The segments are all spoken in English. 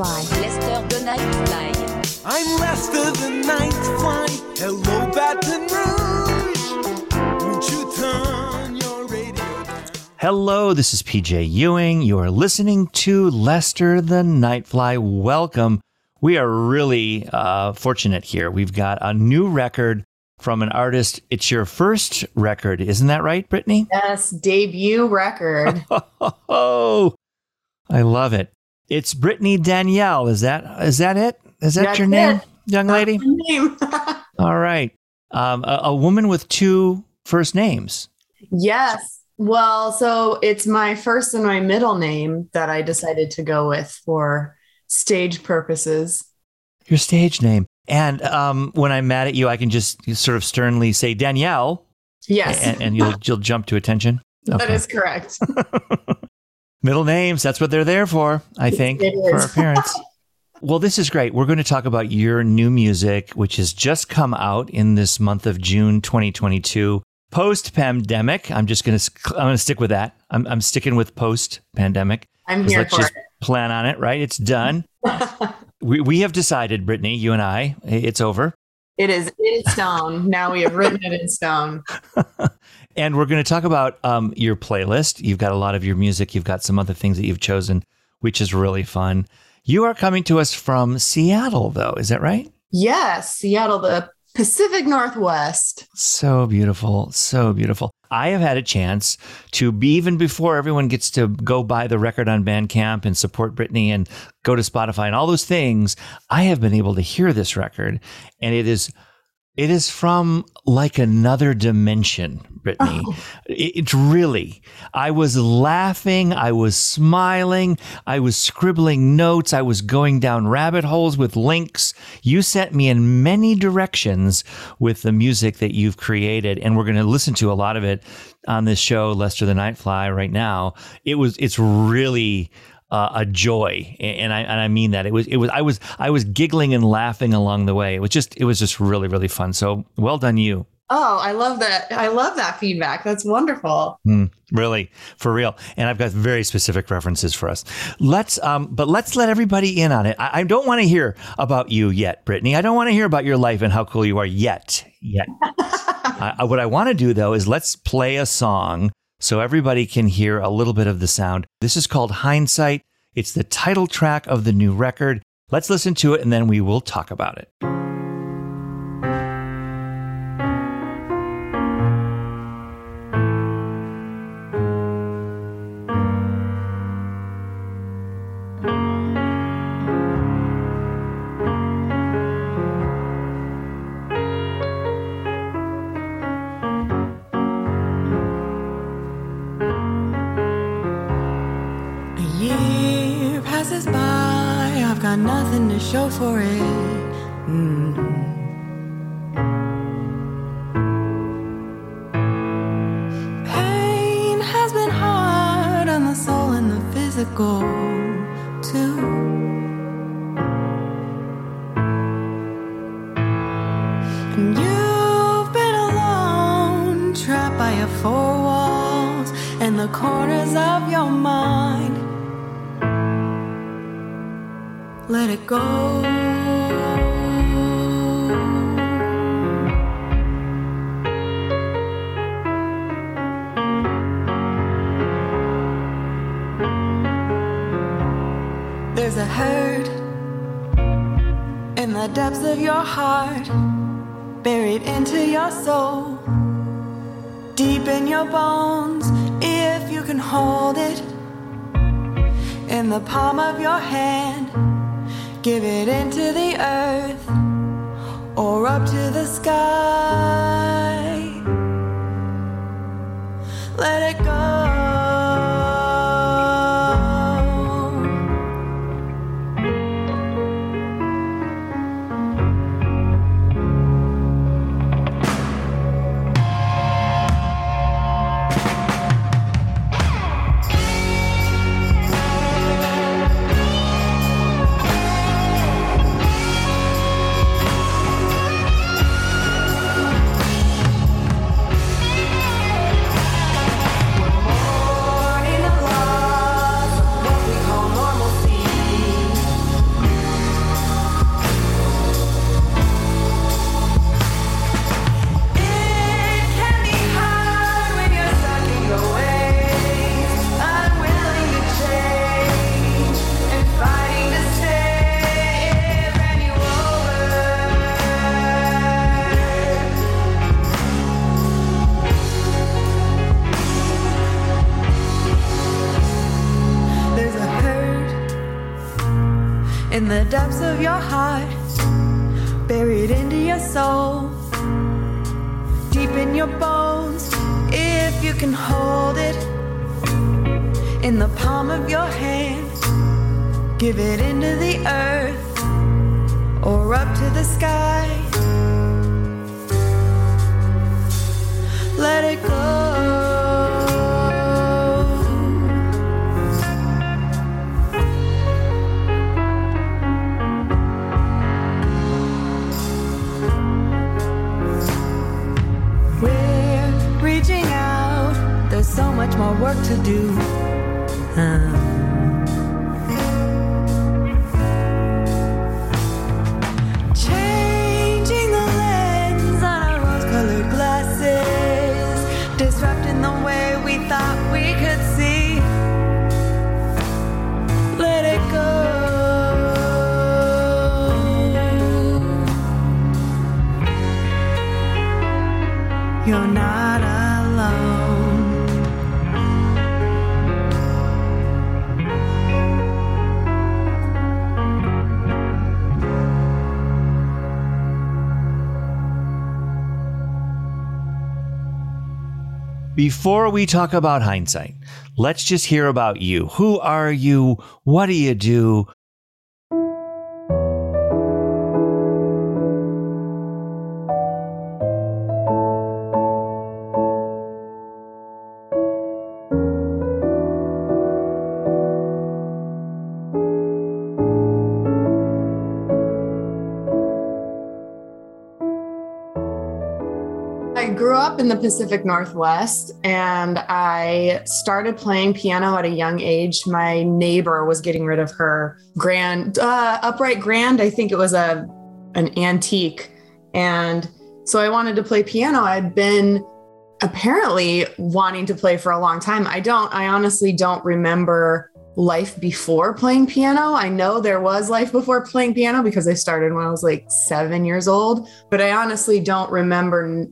the Nightfly. Lester the Nightfly. I'm Lester the Nightfly. Hello, Baton Rouge. Won't you turn your radio down? Hello, this is PJ Ewing. You are listening to Lester the Nightfly. Welcome. We are really uh, fortunate here. We've got a new record from an artist. It's your first record, isn't that right, Brittany? Yes, debut record. Oh, I love it. It's Brittany Danielle. Is that is that it? Is that That's your name, it. young lady? Name. All right. Um, a, a woman with two first names. yes. Well, so it's my first and my middle name that I decided to go with for stage purposes. Your stage name. And um, when I'm mad at you, I can just sort of sternly say Danielle, Yes, and, and you'll you'll jump to attention. that Okay. is correct. Middle names, that's what they're there for, I think, for our parents. well, this is great. We're going to talk about your new music, which has just come out in this month of June 2022. Post pandemic. I'm just going to, I'm going to stick with that. I'm, I'm sticking with post pandemic. I'm here let's for just it. plan on it, right? It's done. we, we have decided, Brittany, you and I, it's over. It is in stone. Now we have written it in stone. And we're going to talk about um, your playlist. You've got a lot of your music. You've got some other things that you've chosen, which is really fun. You are coming to us from Seattle, though. Is that right? Yes, Seattle, the Pacific Northwest. So beautiful. So beautiful. I have had a chance to be even before everyone gets to go buy the record on Bandcamp and support Brittany and go to Spotify and all those things. I have been able to hear this record and it is it is from like another dimension, Brittany. It- It's really. I was laughing. I was smiling. I was scribbling notes. I was going down rabbit holes with links. You sent me in many directions with the music that you've created, and we're going to listen to a lot of it on this show, Lester the Nightfly, right now. It was. It's really uh, a joy, and I and I mean that. It was it was I was I was giggling and laughing along the way. It was just it was just really really fun. So well done, you. Oh, I love that. I love that feedback. That's wonderful. Mm, really, for real. And I've got very specific references for us. Let's, um, but let's let everybody in on it. I, I don't want to hear about you yet, Brittany. I don't want to hear about your life and how cool you are yet. Yet. What I want to do though is let's play a song so everybody can hear a little bit of the sound. This is called Hindsight. It's the title track of the new record. Let's listen to it and then we will talk about it. Nothing to show for it. Mm. Pain has been hard on the soul and the physical, palm of your hand, give it into the earth or up to the sky. Let it go. Before we talk about hindsight, let's just hear about you. Who are you? What do you do? Up in the Pacific Northwest and I started playing piano at a young age. My neighbor was getting rid of her grand uh, upright grand. I think it was a an antique. And so I wanted to play piano. I'd been apparently wanting to play for a long time. I don't I honestly don't remember life before playing piano. I know there was life before playing piano because I started when I was like 7 years old, but I honestly don't remember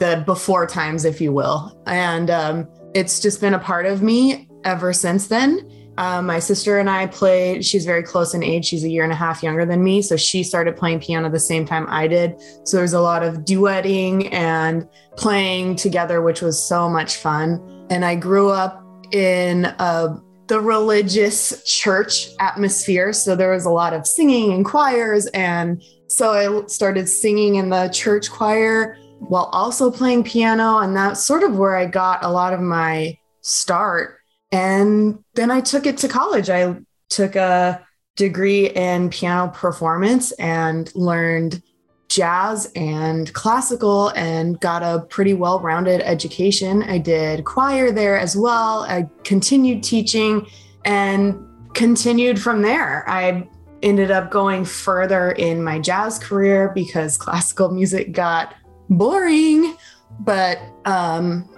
the before times, if you will. And um, it's just been a part of me ever since then. Um, my sister and I played, she's very close in age. She's a year and a half younger than me. So she started playing piano the same time I did. So there's a lot of duetting and playing together, which was so much fun. And I grew up in a the religious church atmosphere. So there was a lot of singing and choirs. And so I started singing in the church choir while also playing piano. And that's sort of where I got a lot of my start. And then I took it to college. I took a degree in piano performance and learned jazz and classical and got a pretty well rounded education. I did choir there as well. I continued teaching and continued from there. I ended up going further in my jazz career because classical music got boring, but um,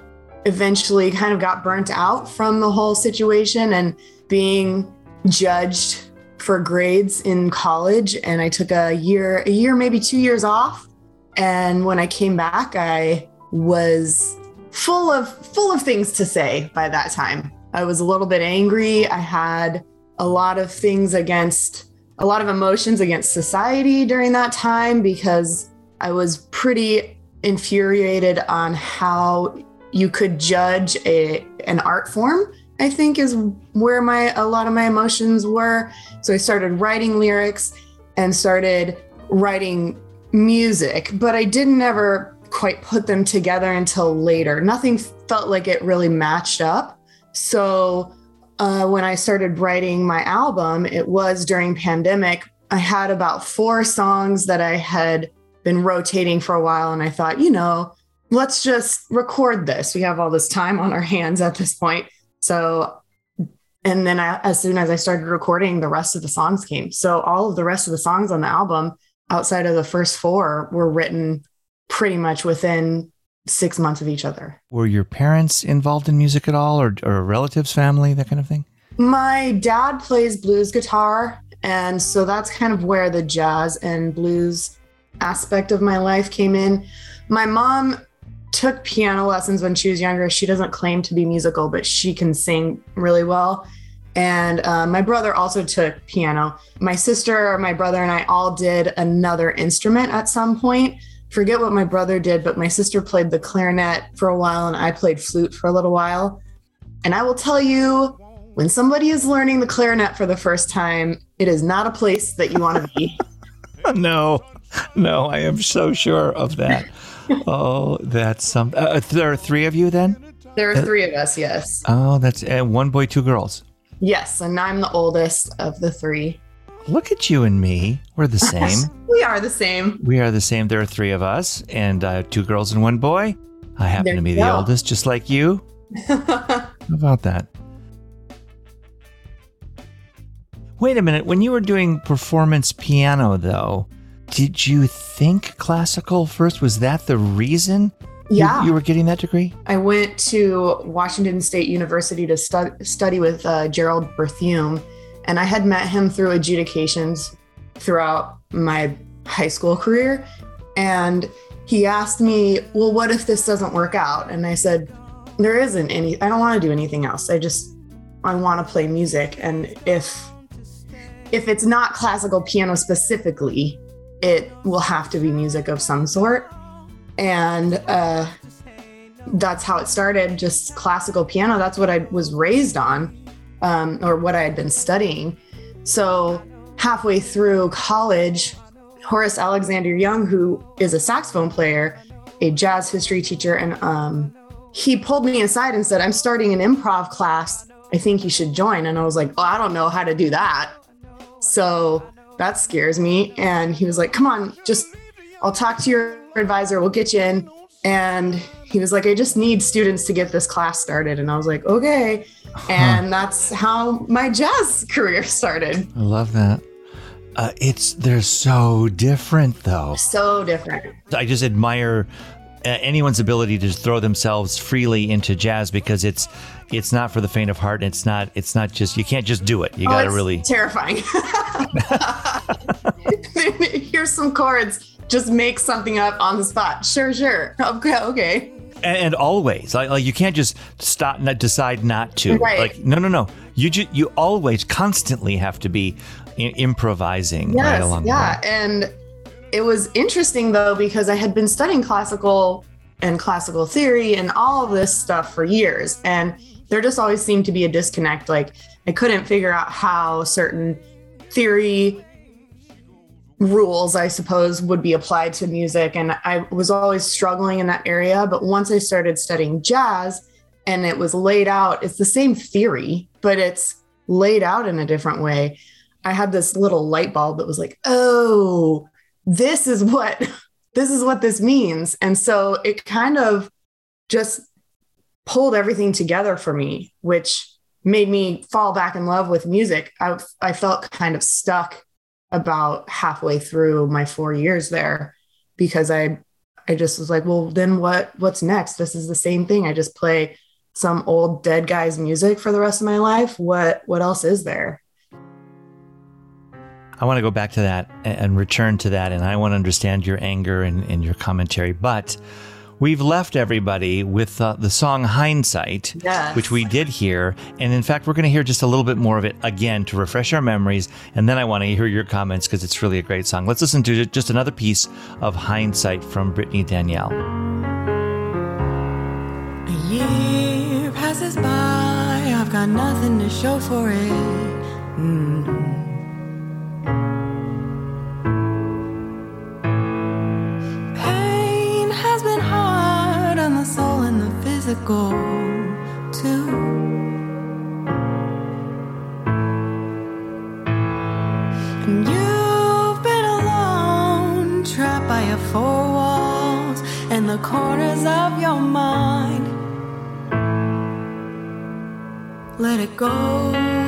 eventually kind of got burnt out from the whole situation and being judged for grades in college and I took a year a year maybe 2 years off and when I came back I was full of full of things to say by that time. I was a little bit angry. I had a lot of things against a lot of emotions against society during that time because I was pretty infuriated on how you could judge a an art form i think is where my a lot of my emotions were. So i started writing lyrics and started writing music but i didn't ever quite put them together until later. Nothing felt like it really matched up. So uh, when i started writing my album it was during pandemic. I had about four songs that i had been rotating for a while and i thought you know let's just record this. We have all this time on our hands at this point. So, and then I, as soon as I started recording, the rest of the songs came. So, all of the rest of the songs on the album, outside of the first four, were written pretty much within six months of each other. Were your parents involved in music at all or, or relatives, family, that kind of thing? My dad plays blues guitar. And so that's kind of where the jazz and blues aspect of my life came in. My mom took piano lessons when she was younger. She doesn't claim to be musical, but she can sing really well. And uh, my brother also took piano. My sister, my brother, and I all did another instrument at some point. Forget what my brother did, but my sister played the clarinet for a while and I played flute for a little while. And I will tell you, when somebody is learning the clarinet for the first time, it is not a place that you want to be. no, no, I am so sure of that. oh, that's some. Uh, there are three of you then. There are three of us, yes. Oh, that's uh, one boy, two girls. Yes, and I'm the oldest of the three. Look at you and me. We're the same. we are the same. We are the same. There are three of us, and uh, two girls and one boy. I happen There to be the go. oldest, just like you. How about that? Wait a minute. When you were doing performance piano, though, did you think classical first? Was that the reason you- yeah. you, were getting that degree? I went to Washington State University to stu- study with uh, Gerald Berthiaume, and I had met him through adjudications throughout my high school career. And he asked me, Well, what if this doesn't work out? And I said, There isn't any, I don't want to do anything else. I just, I want to play music. And if, if it's not classical piano specifically, it will have to be music of some sort. And uh, that's how it started just classical piano. That's what i was raised on um, or what i had been studying. So halfway through college horace alexander young who is a saxophone player a jazz history teacher and um, he pulled me aside and said i'm starting an improv class. I think you should join. And i was like oh i don't know how to do that. So that scares me and he was like come on just i'll talk to your advisor we'll get you in and he was like, I just need students to get this class started. And I was like, okay. And that's how my jazz career started. I love that. Uh, it's they're so different, though. So different. I just admire Uh, anyone's ability to throw themselves freely into jazz because it's it's not for the faint of heart. It's not it's not just you can't just do it. You Oh, got to it's really terrifying. Here's some chords. Just make something up on the spot. Sure, sure. Okay, okay. and, and always like, like you can't just stop not decide not to Right. like no no no you ju- you always constantly have to be I- improvising right Yes, along yeah. And it was interesting though because I had been studying classical and classical theory and all of this stuff for years, and there just always seemed to be a disconnect. Like I couldn't figure out how certain theory rules, I suppose, would be applied to music, and I was always struggling in that area. But once I started studying jazz, and it was laid out, it's the same theory, but it's laid out in a different way. I had this little light bulb that was like, oh, this is what this is what this means. And so it kind of just pulled everything together for me, which made me fall back in love with music. I, I felt kind of stuck about halfway through my four years there because I I just was like, well, then what what's next? This is the same thing. I just play some old dead guy's music for the rest of my life. What what else is there? I want to go back to that and, and return to that, and I want to understand your anger and, and your commentary. But we've left everybody with uh, the song "Hindsight," Yes. which we did hear, and in fact, we're going to hear just a little bit more of it again to refresh our memories, and then I want to hear your comments because it's really a great song. Let's listen to just another piece of "Hindsight" from Brittany Danielle. A year passes by, I've got nothing to show for it. Mm. The physical, too. And you've been alone, trapped by your four walls and the corners of your mind. Let it go.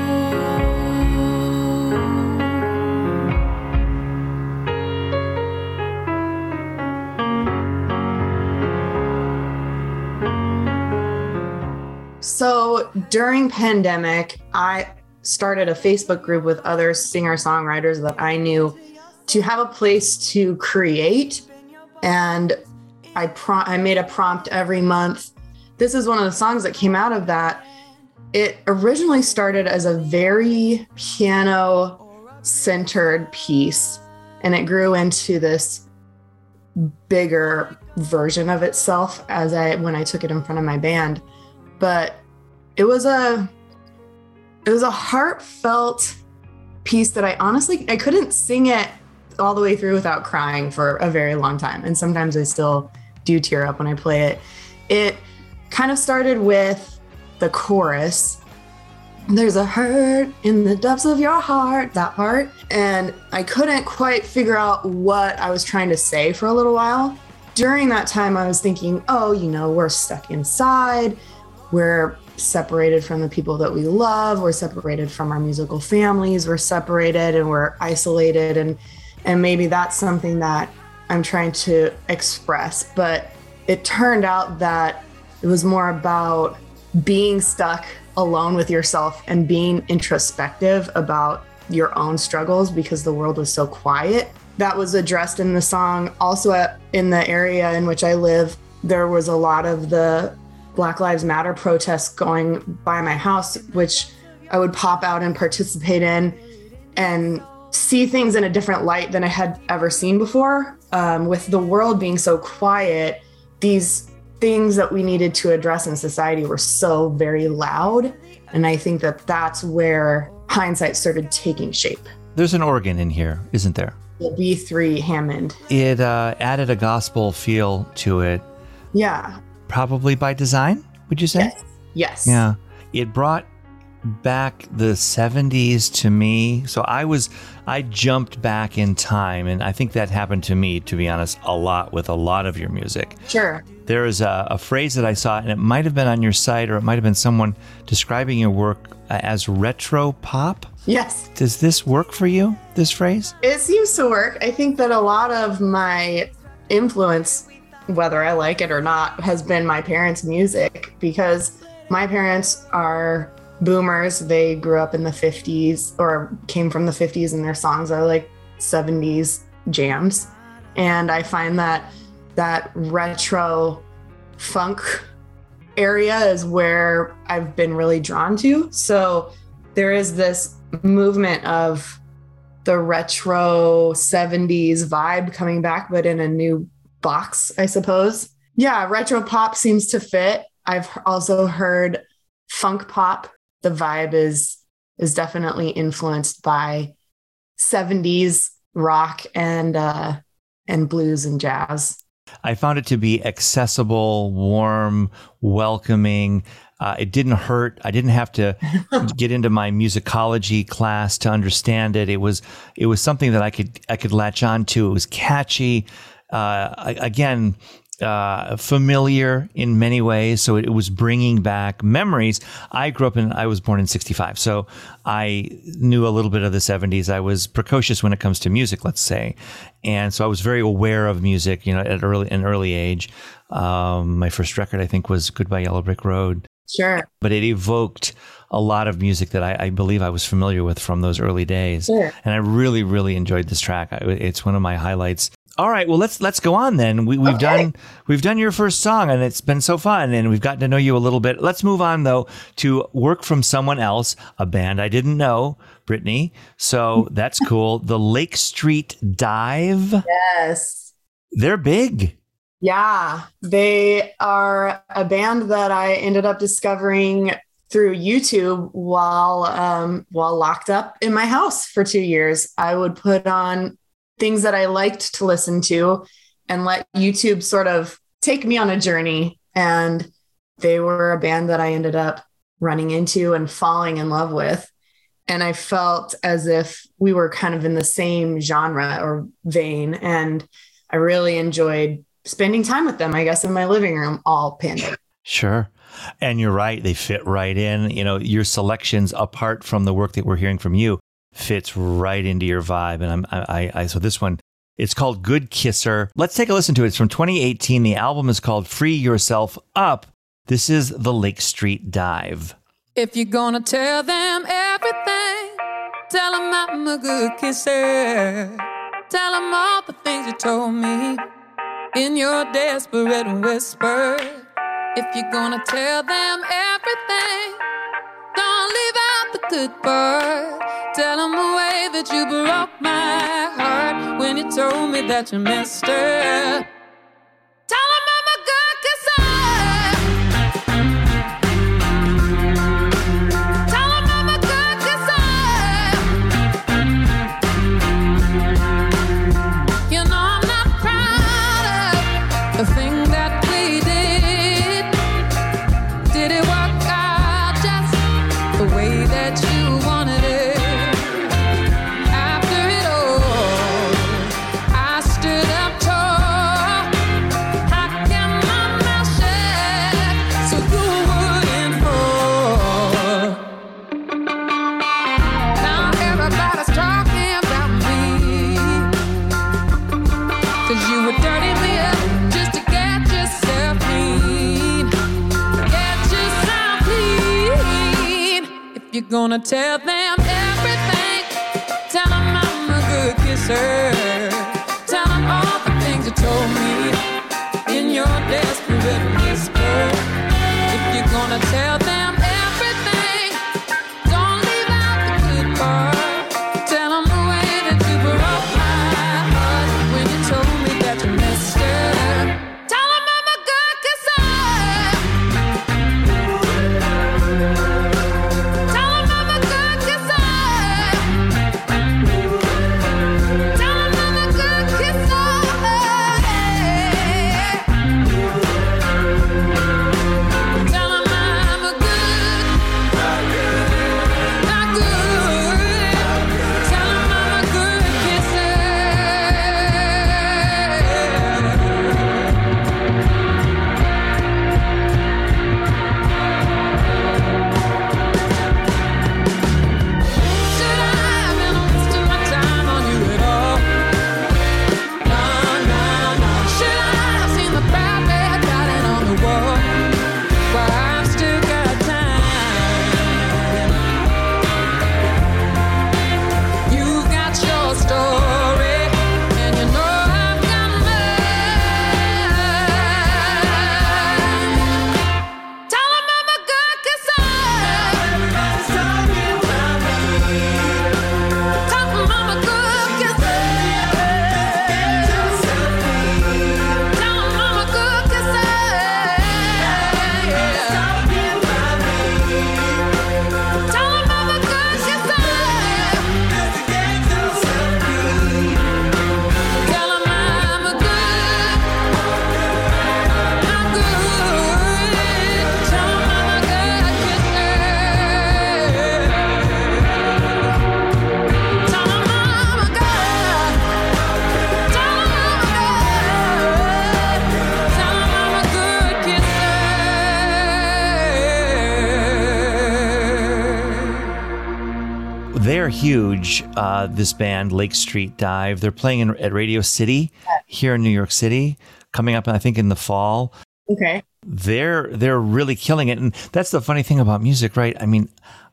So during pandemic, I started a Facebook group with other singer-songwriters that I knew to have a place to create. And I pro- I made a prompt every month. This is one of the songs that came out of that. it originally started as a very piano centered piece and it grew into this bigger version of itself as I when I took it in front of my band. But it was a it was a heartfelt piece that I honestly I couldn't sing it all the way through without crying for a very long time. And sometimes I still do tear up when I play it. It kind of started with the chorus. There's a hurt in the depths of your heart, that part. And I couldn't quite figure out what I was trying to say for a little while. During that time, I was thinking, oh, you know, we're stuck inside. We're separated from the people that we love. We're separated from our musical families. We're separated and we're isolated. And and maybe that's something that I'm trying to express. But it turned out that it was more about being stuck alone with yourself and being introspective about your own struggles because the world was so quiet. That was addressed in the song. Also, uh, in the area in which I live, there was a lot of the Black Lives Matter protests going by my house, which I would pop out and participate in. And see things in a different light than I had ever seen before. Um, with the world being so quiet, these things that we needed to address in society were so very loud. And I think that that's where hindsight started taking shape. There's an organ in here, isn't there? The B3 Hammond. It uh, added a gospel feel to it. Yeah. Probably by design, would you say? Yes. Yes. Yeah. It brought back the 70s to me. So I was, I jumped back in time. And I think that happened to me, to be honest, a lot with a lot of your music. Sure. There is a, a phrase that I saw, and it might have been on your site or it might have been someone describing your work uh, as retro pop. Yes. Does this work for you, this phrase? It seems to work. I think that a lot of my influence, whether I like it or not, has been my parents' music because my parents are boomers. They grew up in the 50s or came from the 50s, and their songs are like 70s jams. And I find that that retro funk area is where I've been really drawn to. So there is this movement of the retro 70s vibe coming back, but in a new box, I suppose. Yeah, retro pop seems to fit. I've also heard funk pop the vibe is is definitely influenced by 70s rock and uh and blues and jazz. I found it to be accessible, warm, welcoming. Uh, it didn't hurt. I didn't have to get into my musicology class to understand it. It was it was something that I could I could latch on to. It was catchy. Uh, again, uh, familiar in many ways. So it, was bringing back memories. I grew up in, I was born in 65. So I knew a little bit of the 70s. I was precocious when it comes to music, let's say. And so I was very aware of music, you know, at early, an early age. Um, my first record, I think, was Goodbye Yellow Brick Road. Sure. But it evoked a lot of music that I, I, believe I was familiar with from those early days. Sure. And I really, really enjoyed this track. It's one of my highlights all right, well let's let's go on then. We, have okay. done we've done your first song and it's been so fun and we've gotten to know you a little bit. Let's move on though to work from someone else, a band I didn't know, Brittany. So that's cool. The Lake Street Dive. Yes, they're big. Yeah, they are a band that I ended up discovering through YouTube while um, while locked up in my house for two years. I would put on things that I liked to listen to and let YouTube sort of take me on a journey. And they were a band that I ended up running into and falling in love with. And I felt as if we were kind of in the same genre or vein. And I really enjoyed spending time with them, I guess, in my living room all pandemic. Sure. And you're right. They fit right in. You know, your selections, apart from the work that we're hearing from you, fits right into your vibe. And I'm, I, I, so this one, it's called Good Kisser. Let's take a listen to it. It's from 2018. The album is called Free Yourself Up. This is the Lake Street Dive. If you're gonna tell them everything, tell them I'm a good kisser. Tell them all the things you told me in your desperate whisper. If you're gonna tell them everything, don't leave out the good part. Tell them way that you broke my heart when you told me that you missed her. Tell them you're gonna tell them everything, tell them I'm a good kisser. Tell them all the things you told me in your desperate whisper. If you're gonna tell huge. Uh, this band, Lake Street Dive. They're playing in, at Radio City here in New York City, coming up, I think, in the fall. Okay. They're they're really killing it, and that's the funny thing about music, right? I mean,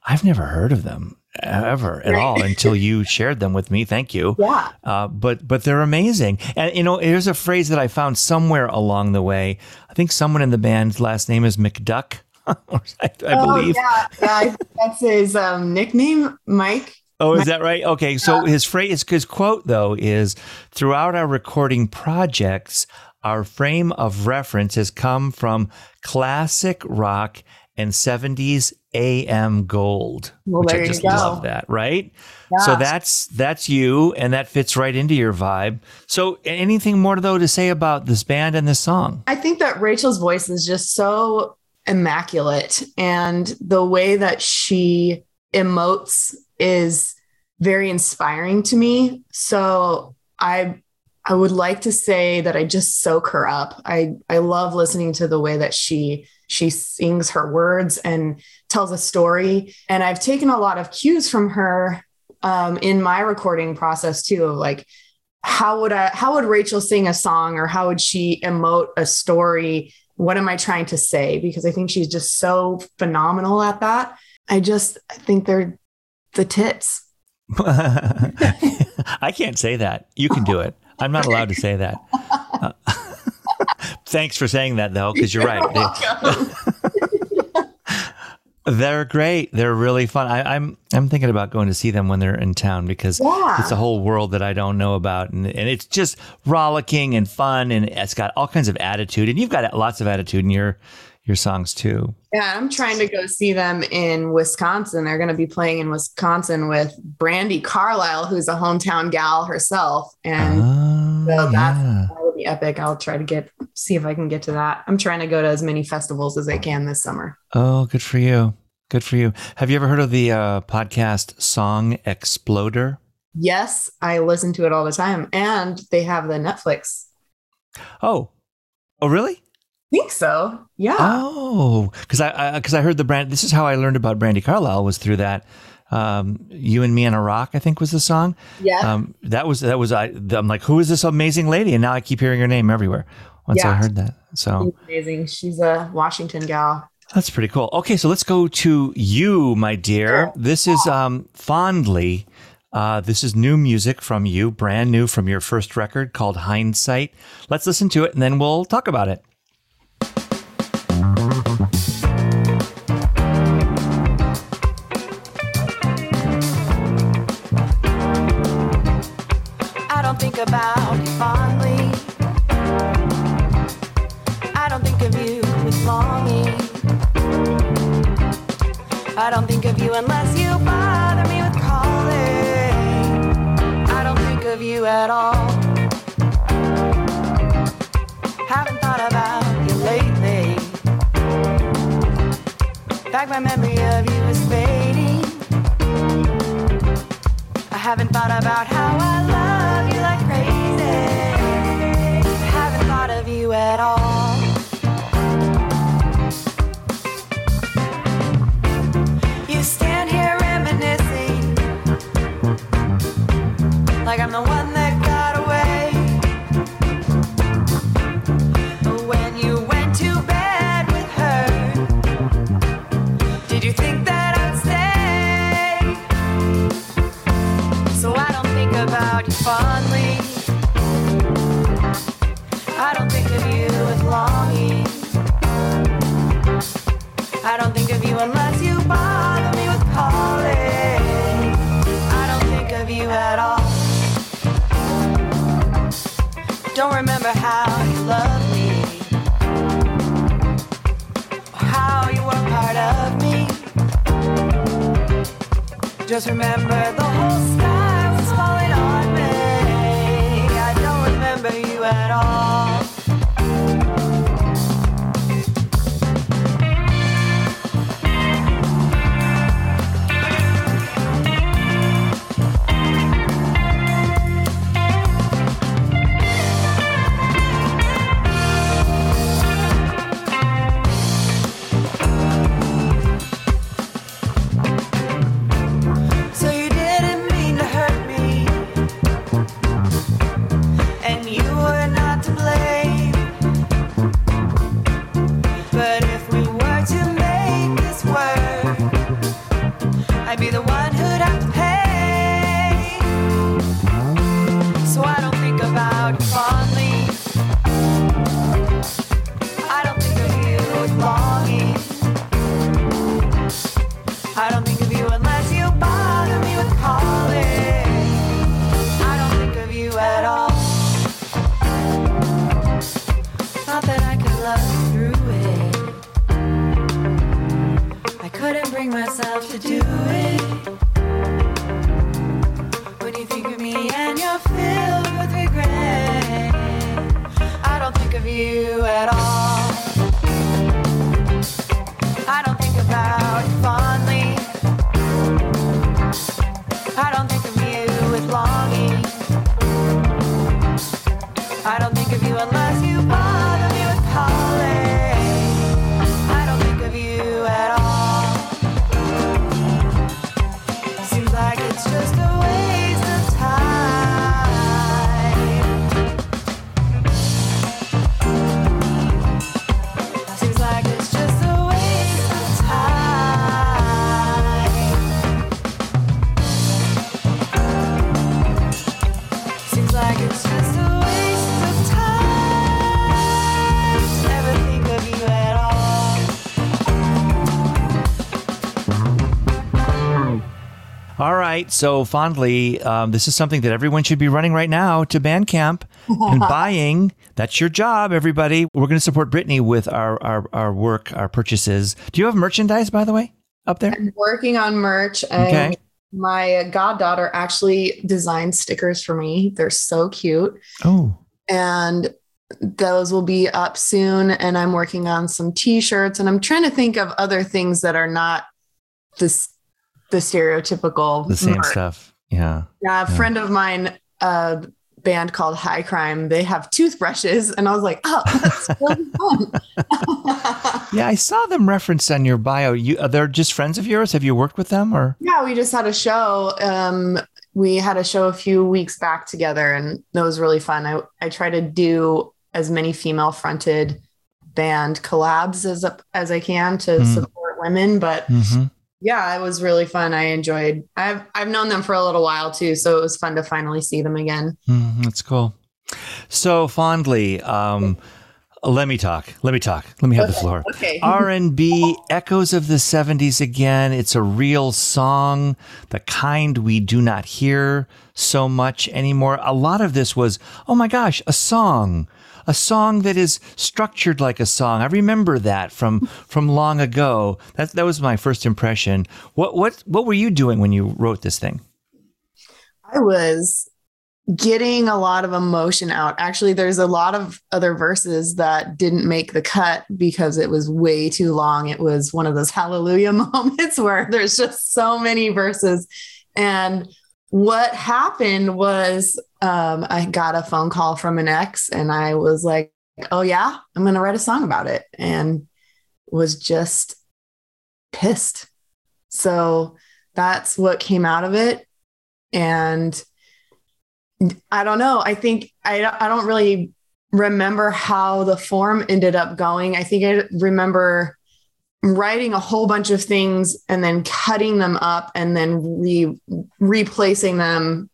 I've never heard of them ever at all until you shared them with me. Thank you. Yeah. Uh, but but they're amazing, and you know, here's a phrase that I found somewhere along the way. I think someone in the band's last name is McDuck. I, I believe. Oh, yeah, yeah. That's his um, nickname, Mike. Oh, is that right? Okay. So his phrase, his quote though is throughout our recording projects, our frame of reference has come from classic rock and 70s AM gold, Well, which there I you just go. love that, right? So that's that's you and that fits right into your vibe. So anything more though to say about this band and this song? I think that Rachel's voice is just so immaculate and the way that she emotes is very inspiring to me. So I I would like to say that I just soak her up. I I love listening to the way that she she sings her words and tells a story and I've taken a lot of cues from her um, in my recording process too of like how would I how would Rachel sing a song or how would she emote a story? What am I trying to say? Because I think she's just so phenomenal at that. I just I think they're the tits. I can't say that. You can do it. I'm not allowed to say that. Uh, thanks for saying that, though, because you're right. They're great. They're really fun. I, I'm I'm thinking about going to see them when they're in town because Yeah. it's a whole world that I don't know about, and, and it's just rollicking and fun, and it's got all kinds of attitude. And you've got lots of attitude in your your songs too. Yeah, I'm trying to go see them in Wisconsin. They're going to be playing in Wisconsin with Brandi Carlile, who's a hometown gal herself, and Oh, so that's yeah. that would be epic. I'll try to get see if I can get to that. I'm trying to go to as many festivals as I can this summer. Oh, good for you. Good for you. Have you ever heard of the uh, podcast Song Exploder? Yes, I listen to it all the time, and they have the Netflix. Oh, oh, really? Think so. Yeah. Oh, because I because I, heard the brand. This is how I learned about Brandi Carlile was through that. Um, you and me on a rock, I think was the song. yeah. Um, that was that was I. I'm like, who is this amazing lady? And now I keep hearing her name everywhere. Once I heard that, so She's amazing. She's a Washington gal. that's pretty cool. Okay, so let's go to you, my dear. This is um, fondly. Uh, this is new music from you, brand new from your first record called Hindsight. Let's listen to it and then we'll talk about it. I don't think of you unless you bother me with calling. I don't think of you at all. Haven't thought about you lately. In fact, my memory of you is fading. I haven't thought about how I love you like crazy. Haven't thought of you at all. Just remember So, fondly, um, this is something that everyone should be running right now to Bandcamp and buying. That's your job, everybody. We're going to support Brittany with our, our, our work, our purchases. Do you have merchandise, by the way, up there? I'm working on merch. And Okay. My goddaughter actually designed stickers for me. They're so cute. Oh, and those will be up soon and i'm working on some t-shirts and i'm trying to think of other things that are not this the stereotypical the same merch. stuff. Yeah. yeah, a Yeah. friend of mine a band called high crime they have toothbrushes and i was like oh that's fun Yeah, I saw them referenced on your bio. You, uh, they're just friends of yours. Have you worked with them or? yeah we just had a show um we had a show a few weeks back together and that was really fun i i try to do as many female fronted band collabs as as i can to Mm. support women but Mhm. Yeah it was really fun i enjoyed i've i've known them for a little while too so it was fun to finally see them again Mm, that's cool. So fondly, um, let me talk. Let me talk. Let me have the floor. okay R&B echoes of the 70s again. It's a real song, the kind we do not hear so much anymore. A lot of this was, oh my gosh, a song. A song that is structured like a song. I remember that from from long ago. That that was my first impression. What what what were you doing when you wrote this thing? I was getting a lot of emotion out. Actually, there's a lot of other verses that didn't make the cut because it was way too long. It was one of those hallelujah moments where there's just so many verses. And what happened was um, I got a phone call from an ex, and I was like, oh, yeah, I'm going to write a song about it. And was just pissed. So that's what came out of it. And I don't know. I think I, I don't really remember how the form ended up going. I think I remember writing a whole bunch of things and then cutting them up and then re, replacing them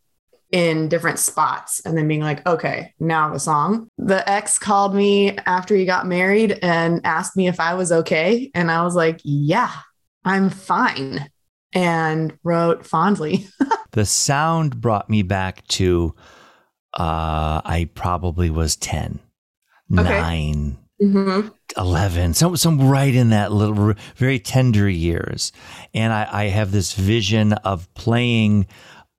in different spots and then being like, okay, now a song. The ex called me after he got married and asked me if I was okay. And I was like, yeah, I'm fine. And wrote fondly. the sound brought me back to uh I probably was 10, Okay. 9, Mhm. 11, some, some right in that little, very tender years. And I, I have this vision of playing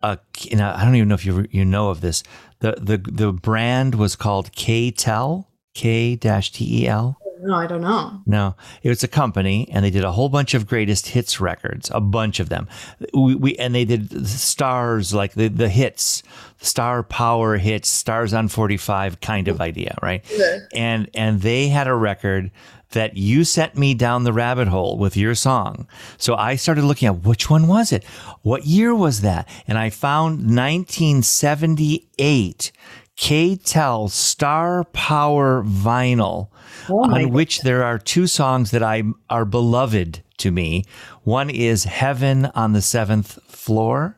a, you know, I don't even know if you, you know of this. The, the, the brand was called K-Tel, K-T-E-L. No, I don't know. No, it was a company, and they did a whole bunch of greatest hits records, a bunch of them. We, we and they did stars like the the hits, star power hits, stars on forty five kind of idea, right? Yeah. And and they had a record that you sent me down the rabbit hole with your song. So I started looking at which one was it? What year was that? And I found 1978 K-Tel Star Power Vinyl on which there are two songs that I are beloved to me. One is Heaven on the Seventh Floor.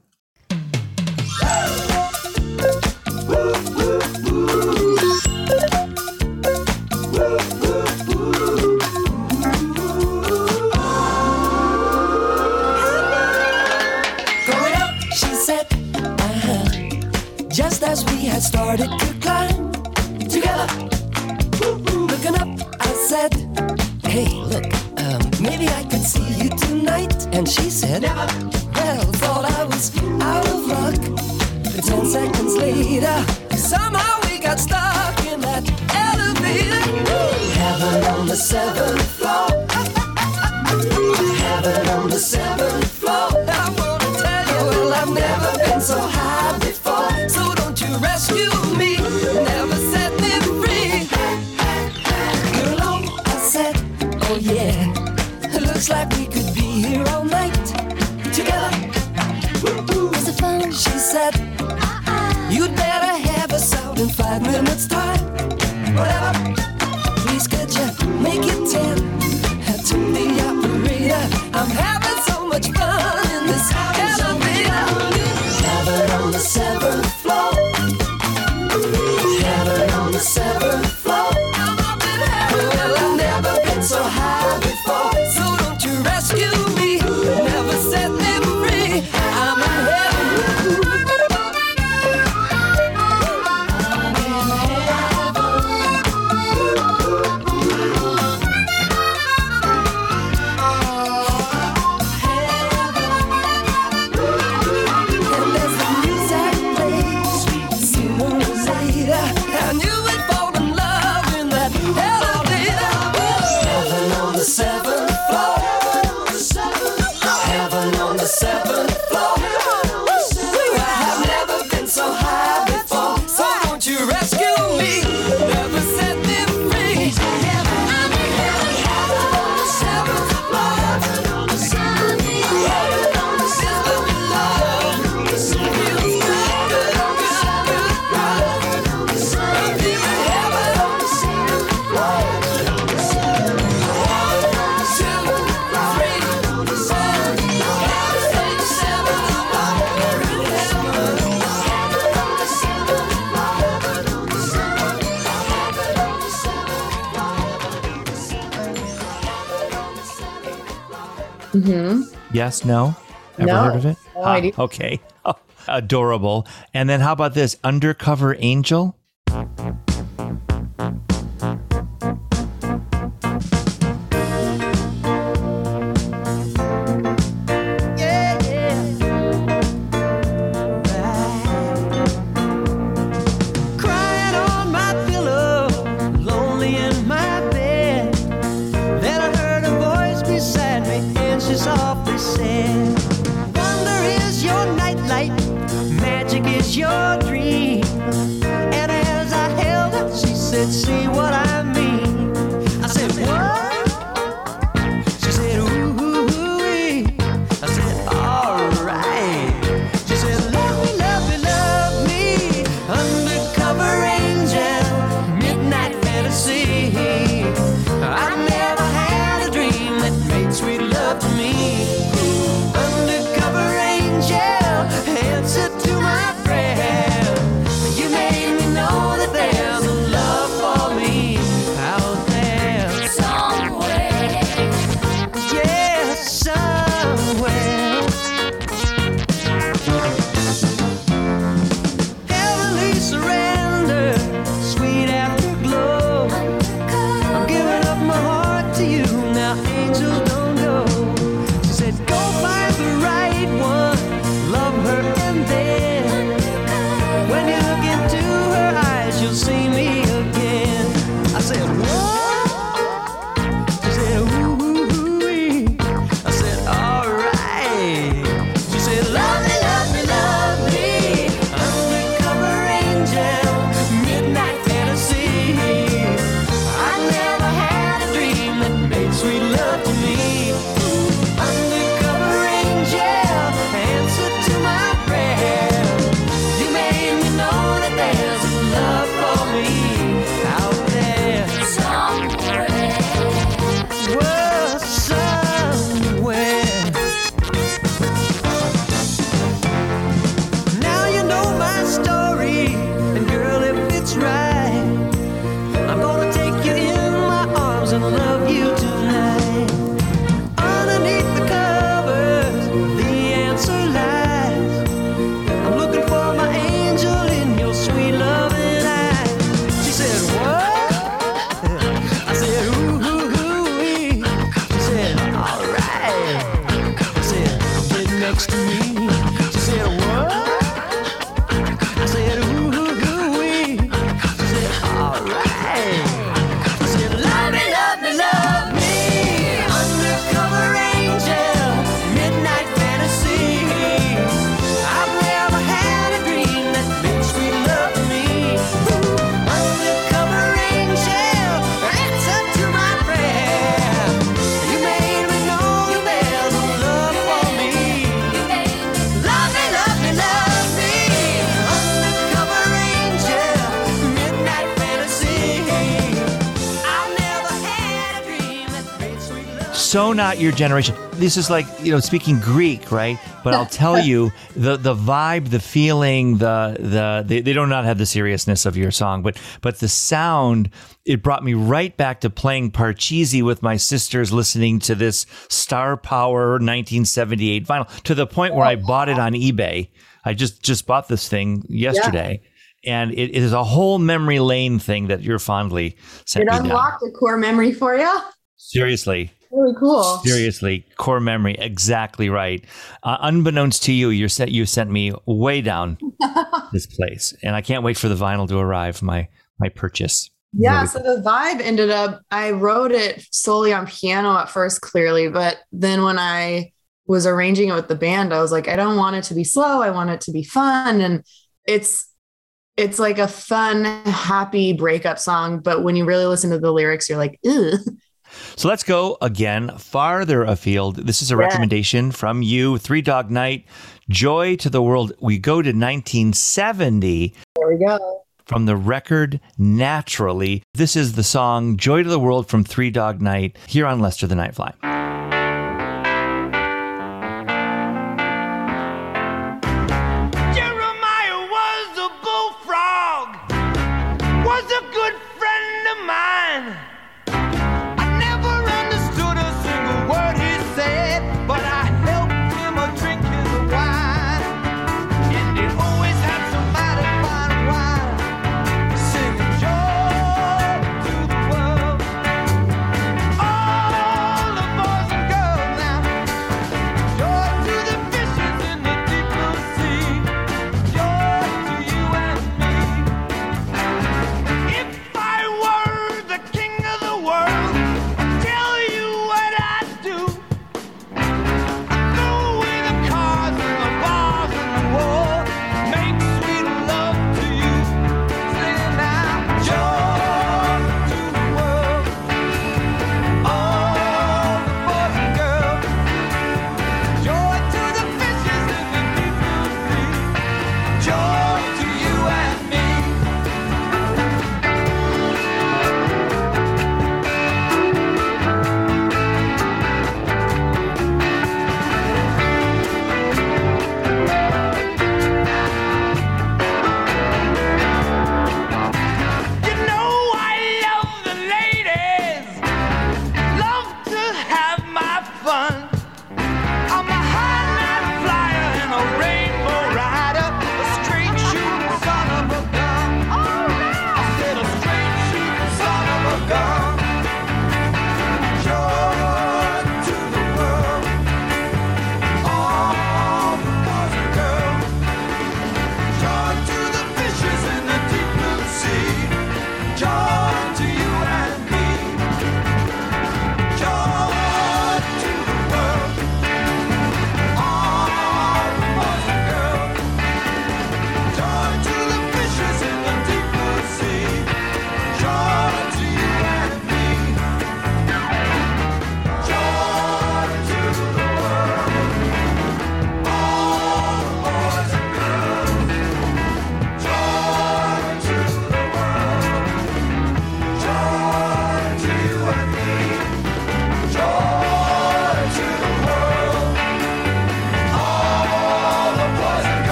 Going up, she said, uh-huh. Just as we had started to climb together. Looking up, I said, Hey, look, um, maybe I could see you tonight. And she said, Never. Well, thought I was out of luck. But ten seconds later, somehow we got stuck in that elevator. Heaven on the seventh floor. Heaven on the seventh Mm-hmm. Yes, no? Ever No. heard of it? No Ah. Okay. Oh, adorable. And then how about this? Undercover Angel? So not your generation. This is like, you know, speaking Greek, right? But I'll tell you the the vibe, the feeling, the the they, they do not have the seriousness of your song, but but the sound, it brought me right back to playing Parcheesi with my sisters listening to this Star Power 1978 vinyl to the point where I oh, bought it on eBay. I just just bought this thing yesterday. And it, is a whole memory lane thing that you're fondly sent It unlocked a core memory for you. Seriously, Really cool. Seriously, core memory, exactly right. Uh, unbeknownst to you, you sent you sent me way down this place, and I can't wait for the vinyl to arrive. My my purchase. Yeah, Really so the vibe ended up I wrote it solely on piano at first clearly, but then when I was arranging it with the band, I was like I don't want it to be slow, I want it to be fun and it's it's like a fun happy breakup song, but when you really listen to the lyrics you're like, "Ugh." So let's go again farther afield. This is a Yeah. recommendation from you, Three Dog Night, Joy to the World. We go to 1970 There we go. from the record Naturally. This is the song Joy to the World from Three Dog Night here on Lester the Nightfly.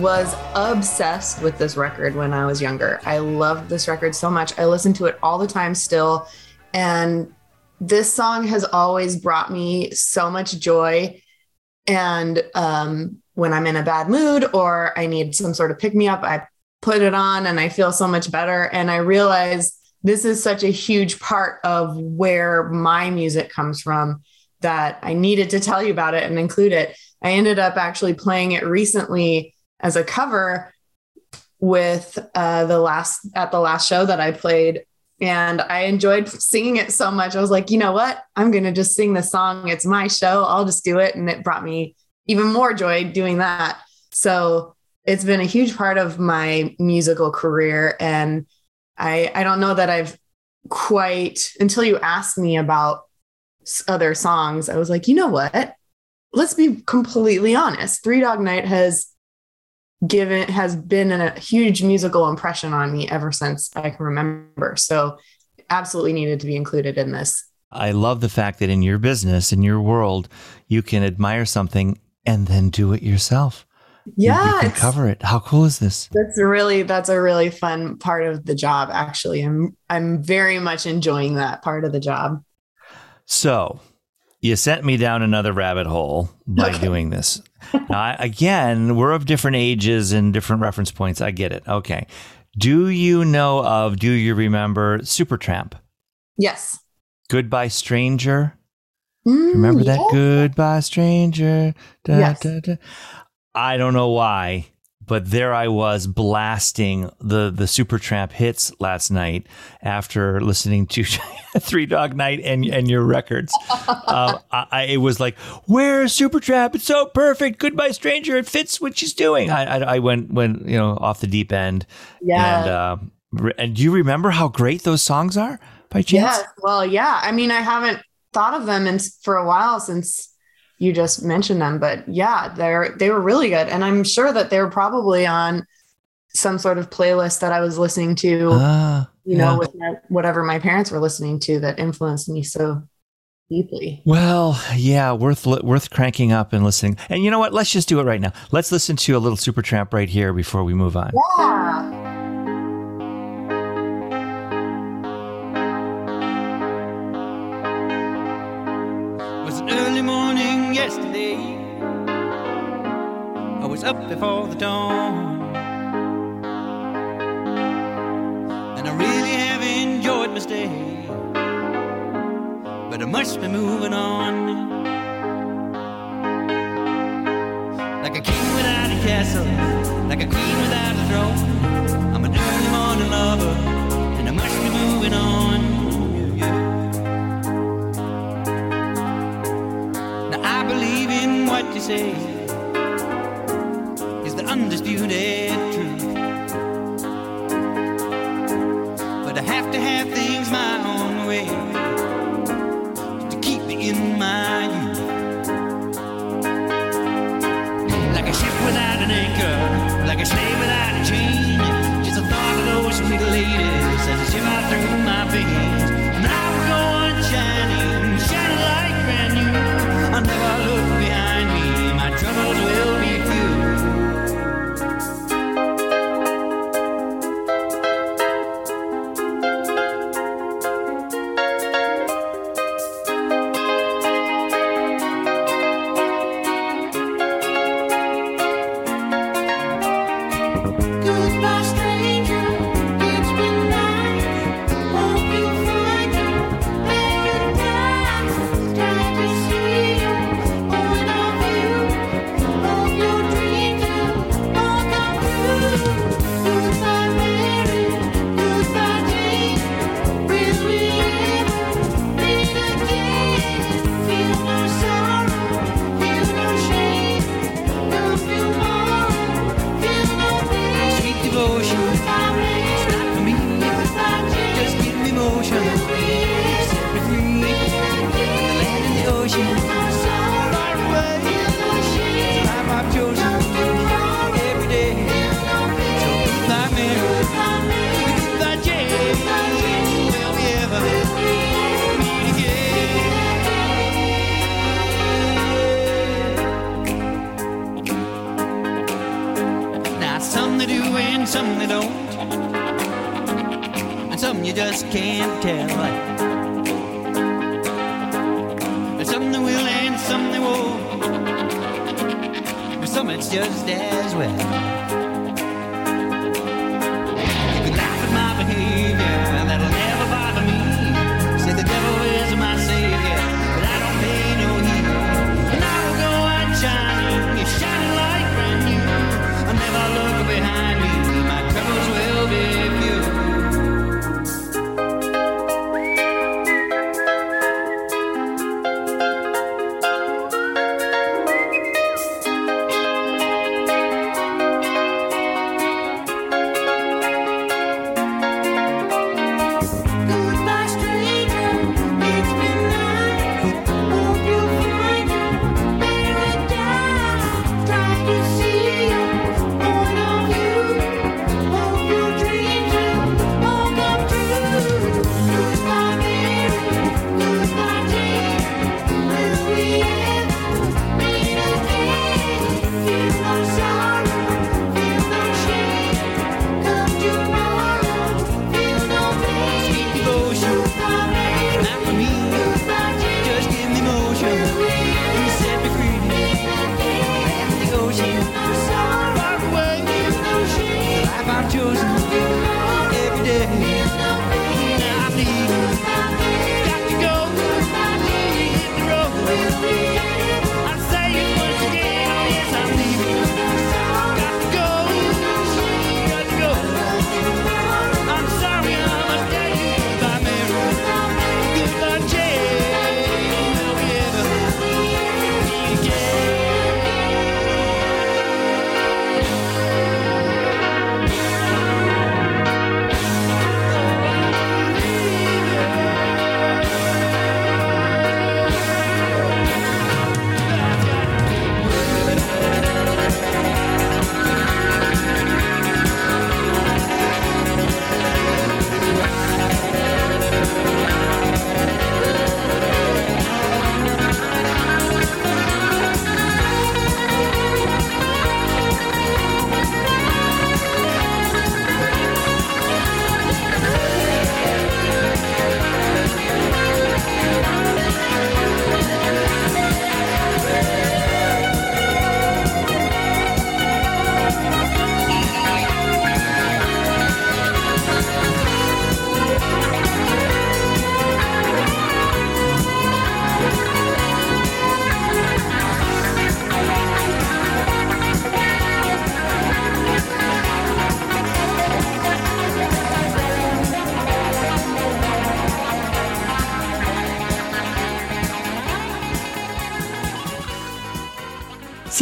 Was obsessed with this record when I was younger. I loved this record so much. I listen to it all the time still. And this song has always brought me so much joy. And um, when I'm in a bad mood or I need some sort of pick me up, I put it on and I feel so much better. And I realize this is such a huge part of where my music comes from that I needed to tell you about it and include it. I ended up actually playing it recently as a cover with uh, the last at the last show that I played. And I enjoyed singing it so much. I was like, you know what? I'm going to just sing the song. It's my show. I'll just do it. And it brought me even more joy doing that. So it's been a huge part of my musical career. And I, I don't know that I've quite, until you asked me about other songs, I was like, you know what? Let's be completely honest. Three Dog Night has given has been a huge musical impression on me ever since I can remember. So absolutely needed to be included in this. I love the fact that in your business, in your world, you can admire something and then do it yourself. Yeah, you, you can cover it. How cool is this? That's really that's a really fun part of the job. Actually, I'm I'm very much enjoying that part of the job. So, you sent me down another rabbit hole by okay. doing this. Now, again, we're of different ages and different reference points. I get it. Okay. Do you know of, do you remember Supertramp? Yes. Goodbye Stranger? Mm, remember yeah. that? Goodbye Stranger. Da, yes. Da, da. I don't know why but there I was blasting the the Supertramp hits last night after listening to Three Dog Night and and your records. uh, I, it was like, "Where's Supertramp? It's so perfect. Goodbye, stranger. It fits what she's doing." I, I, I went went you know off the deep end. Yeah. And uh, and do you remember how great those songs are by chance? Yeah. Well, yeah. I mean, I haven't thought of them in, for a while since you just mentioned them but yeah they're they were really good. And i'm sure that they were probably on some sort of playlist that i was listening to ah, you know yeah. with my, whatever my parents were listening to that influenced me so deeply. Well yeah worth worth cranking up and listening. And you know what? Let's just do it right now. Let's listen to a little Supertramp right here before we move on. Yeah yesterday. I was up before the dawn. And I really have enjoyed my stay. But I must be moving on. Like a king without a castle, like a queen without a throne. I'm an early morning lover, and I must be moving on. Believe in what you say is the undisputed truth. But I have to have things my own way to keep me in my youth. Like a ship without an anchor, like a slave without a chain. Just a thought of those sweet ladies as I shiver through my veins. I never look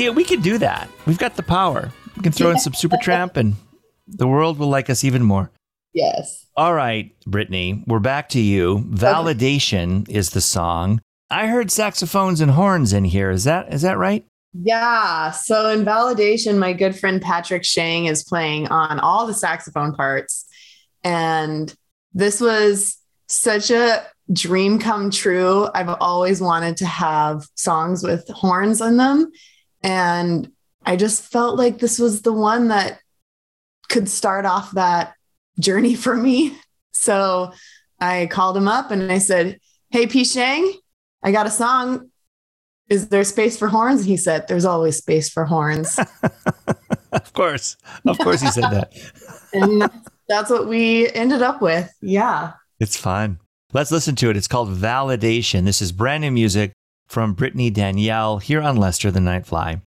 See, we could do that. We've got the power. We can throw in some Supertramp and the world will like us even more. Yes. All right, Brittany, we're back to you. Validation is the song. I heard saxophones and horns in here. Is that is that right? Yeah. So in validation, my good friend Patrick Shang is playing on all the saxophone parts. And this was such a dream come true. I've always wanted to have songs with horns in them. And I just felt like this was the one that could start off that journey for me. So I called him up and I said, Hey, P. Shang, I got a song. Is there space for horns? And he said, There's always space for horns. Of course. Of course he said that. and that's what we ended up with. Yeah. It's fun. Let's listen to it. It's called Validation. This is brand new music from Brittany Danielle here on Lester the Nightfly.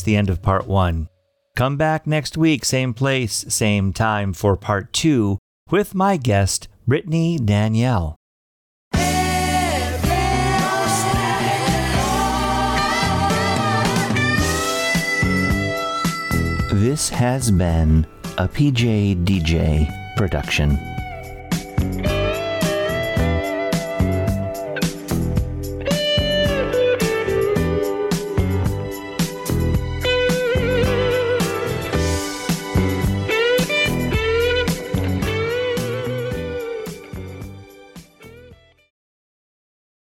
That's the end of part one. Come back next week, same place, same time for part two with my guest, Brittany Danielle. This has been a PJ DJ production.